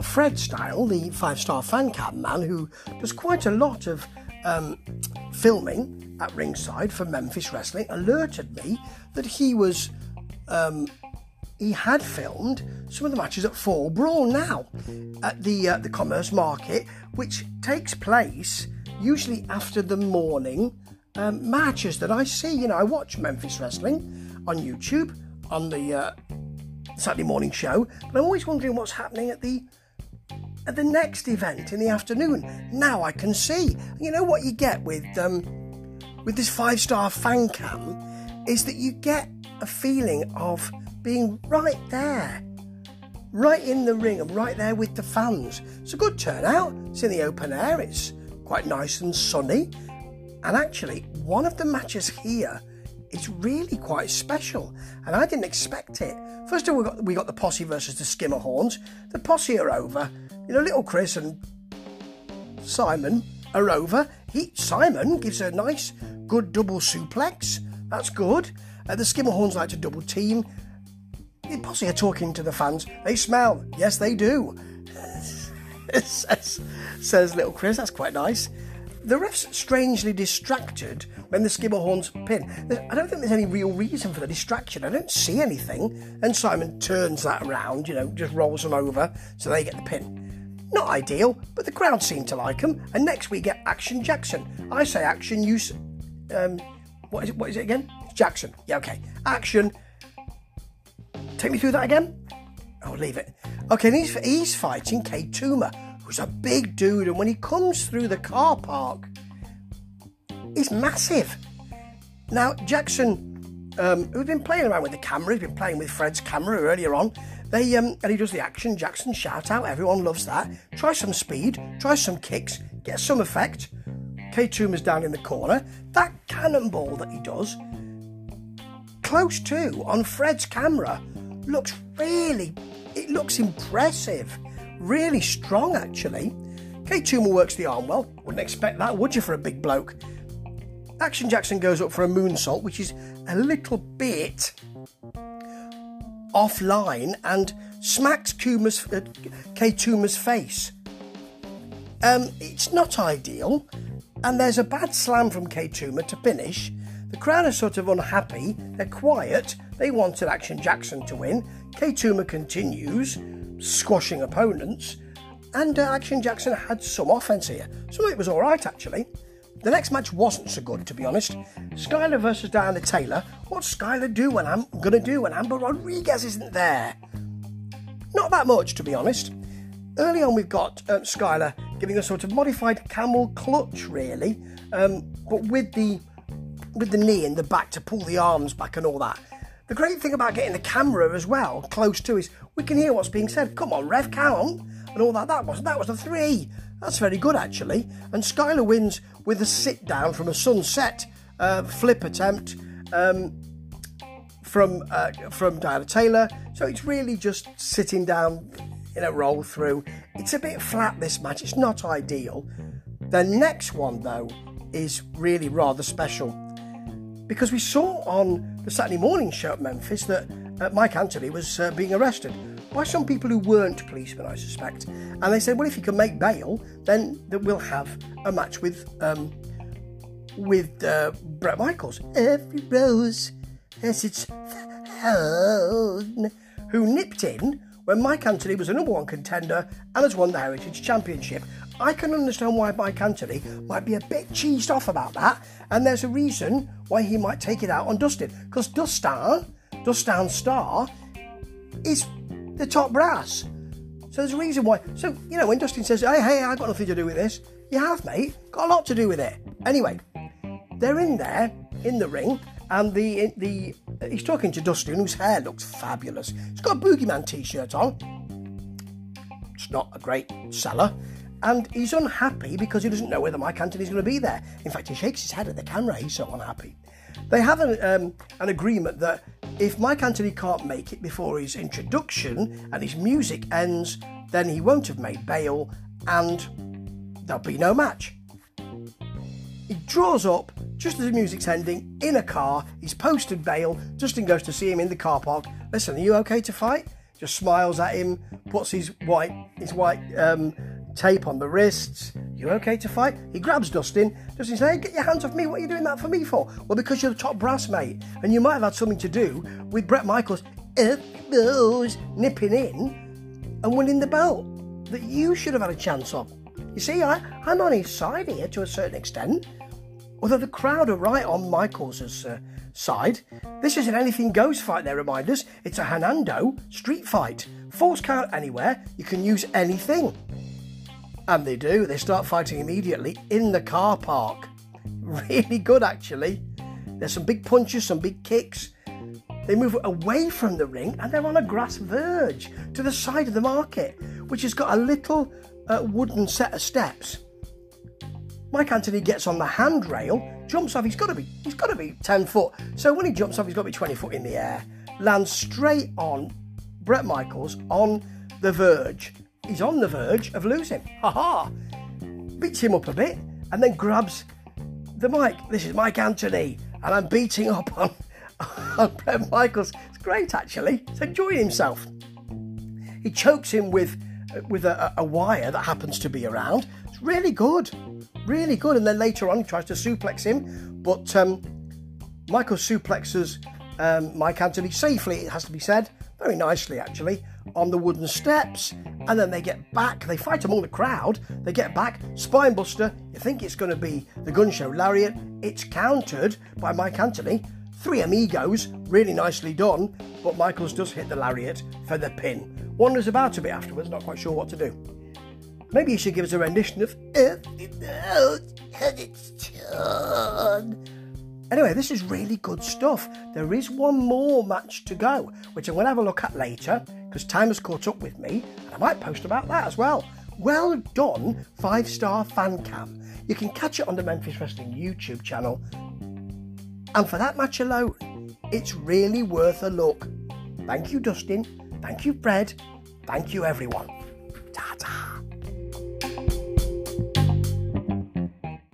Well, Fred Style, the five star fan cam man who does quite a lot of um, filming at ringside for Memphis Wrestling, alerted me that he was. Um, he had filmed some of the matches at Fall Brawl now at the uh, the Commerce Market, which takes place usually after the morning um, matches that I see. You know, I watch Memphis Wrestling on YouTube on the uh, Saturday morning show, but I'm always wondering what's happening at the at the next event in the afternoon. Now I can see. You know what you get with um, with this five star fan cam is that you get a feeling of being right there, right in the ring and right there with the fans. It's a good turnout. It's in the open air. It's quite nice and sunny. And actually, one of the matches here is really quite special, and I didn't expect it. First of all, we got, we got the posse versus the Skimmerhorns. The posse are over. You know, little Chris and Simon are over. He Simon gives a nice, good double suplex. That's good. Uh, the Skimmerhorns like to double team. The posse are talking to the fans. They smell. Yes, they do. says, says little Chris. That's quite nice. The ref's strangely distracted when the Skimmerhorns pin. I don't think there's any real reason for the distraction. I don't see anything. And Simon turns that around, you know, just rolls them over so they get the pin. Not ideal, but the crowd seem to like him. And next we get Action Jackson. I say Action, you. Um, what is it? What is it again? Jackson. Yeah, okay. Action. Take me through that again. I'll oh, leave it. Okay, he's, he's fighting K Toomer, who's a big dude, and when he comes through the car park, he's massive. Now, Jackson, um, who's been playing around with the camera, he's been playing with Fred's camera earlier on. They um, and he does the action. Jackson shout out. Everyone loves that. Try some speed. Try some kicks. Get some effect. K Toomer's down in the corner. That cannonball that he does, close to on Fred's camera, looks really. It looks impressive. Really strong, actually. K Toomer works the arm well. Wouldn't expect that, would you, for a big bloke? Action Jackson goes up for a moonsault, which is a little bit offline and smacks Kuma's, uh, face. Um, it's not ideal, and there's a bad slam from K Toomer to finish. The crowd are sort of unhappy, they're quiet, they wanted Action Jackson to win. K Toomer continues, squashing opponents, and uh, Action Jackson had some offense here, so it was alright actually. The next match wasn't so good, to be honest. Skylar versus Diana Taylor. What's Skylar do when I'm gonna do when Amber Rodriguez isn't there? Not that much, to be honest. Early on, we've got uh, Skylar giving a sort of modified camel clutch, really, um, but with the with the knee in the back to pull the arms back and all that. The great thing about getting the camera as well close to is we can hear what's being said. Come on, Rev, count and all that. That was that was the three. That's very good actually. And Skylar wins with a sit down from a sunset uh, flip attempt um, from uh, from Diana Taylor. So it's really just sitting down in a roll through. It's a bit flat this match. It's not ideal. The next one though is really rather special because we saw on the Saturday morning show at Memphis that uh, Mike Anthony was uh, being arrested by some people who weren't policemen, I suspect. And they said, well, if you can make bail, then we'll have a match with um, with uh, Bret Michaels. Every rose has its thorn. Who nipped in when Mike Anthony was a number one contender and has won the Heritage Championship. I can understand why Mike Anthony might be a bit cheesed off about that, and there's a reason why he might take it out on Dustin. Because Dustin, Dustin Star, is the top brass. So there's a reason why. So, you know, when Dustin says, hey, hey, I've got nothing to do with this, you have, mate. Got a lot to do with it. Anyway, they're in there, in the ring, and the the he's talking to Dustin, whose hair looks fabulous. He's got a Boogeyman t shirt on. It's not a great seller. And he's unhappy because he doesn't know whether Mike Anthony's going to be there. In fact, he shakes his head at the camera. He's so unhappy. They have an, um, an agreement that if Mike Anthony can't make it before his introduction and his music ends, then he won't have made bail and there'll be no match. He draws up just as the music's ending in a car. He's posted bail. Justin goes to see him in the car park. Listen, are you okay to fight? just smiles at him, puts his white his white um, tape on the wrists. You okay to fight? He grabs Dustin. Dustin says, hey, get your hands off me. What are you doing that for me for? Well, because you're the top brass, mate. And you might have had something to do with Brett Michaels elbows nipping in and winning the belt that you should have had a chance of. You see, I, I'm on his side here to a certain extent. Although the crowd are right on Michaels' uh, side, this isn't anything goes fight, they remind us. It's a Hernando street fight. Falls count anywhere, you can use anything. And they do, they start fighting immediately in the car park. Really good, actually. There's some big punches, some big kicks. They move away from the ring and they're on a grass verge to the side of the market, which has got a little uh, wooden set of steps. Mike Anthony gets on the handrail, jumps off. He's got to be he's got to be ten foot. So when he jumps off, he's got to be twenty foot in the air. Lands straight on Brett Michaels on the verge. He's on the verge of losing. Ha ha! Beats him up a bit and then grabs the mic. This is Mike Anthony, and I'm beating up on, on Bret Michaels. It's great actually. He's enjoying himself. He chokes him with with a, a wire that happens to be around. It's really good really good. And then later on, he tries to suplex him, but um, Michael suplexes um, Mike Anthony safely, it has to be said, very nicely actually, on the wooden steps. And then they get back, they fight among the crowd, they get back, spinebuster. You think it's going to be the gun show lariat, it's countered by Mike Anthony. Three amigos, really nicely done, but Michaels does hit the lariat for the pin. Wanders about a bit afterwards, not quite sure what to do. Maybe you should give us a rendition of Anyway, this is really good stuff. There is one more match to go, which I'm going to have a look at later because time has caught up with me, and I might post about that as well. Well done, five star fan cam. You can catch it on the Memphis Wrestling YouTube channel. And for that match alone, it's really worth a look. Thank you, Dustin. Thank you, Fred. Thank you, everyone. Ta.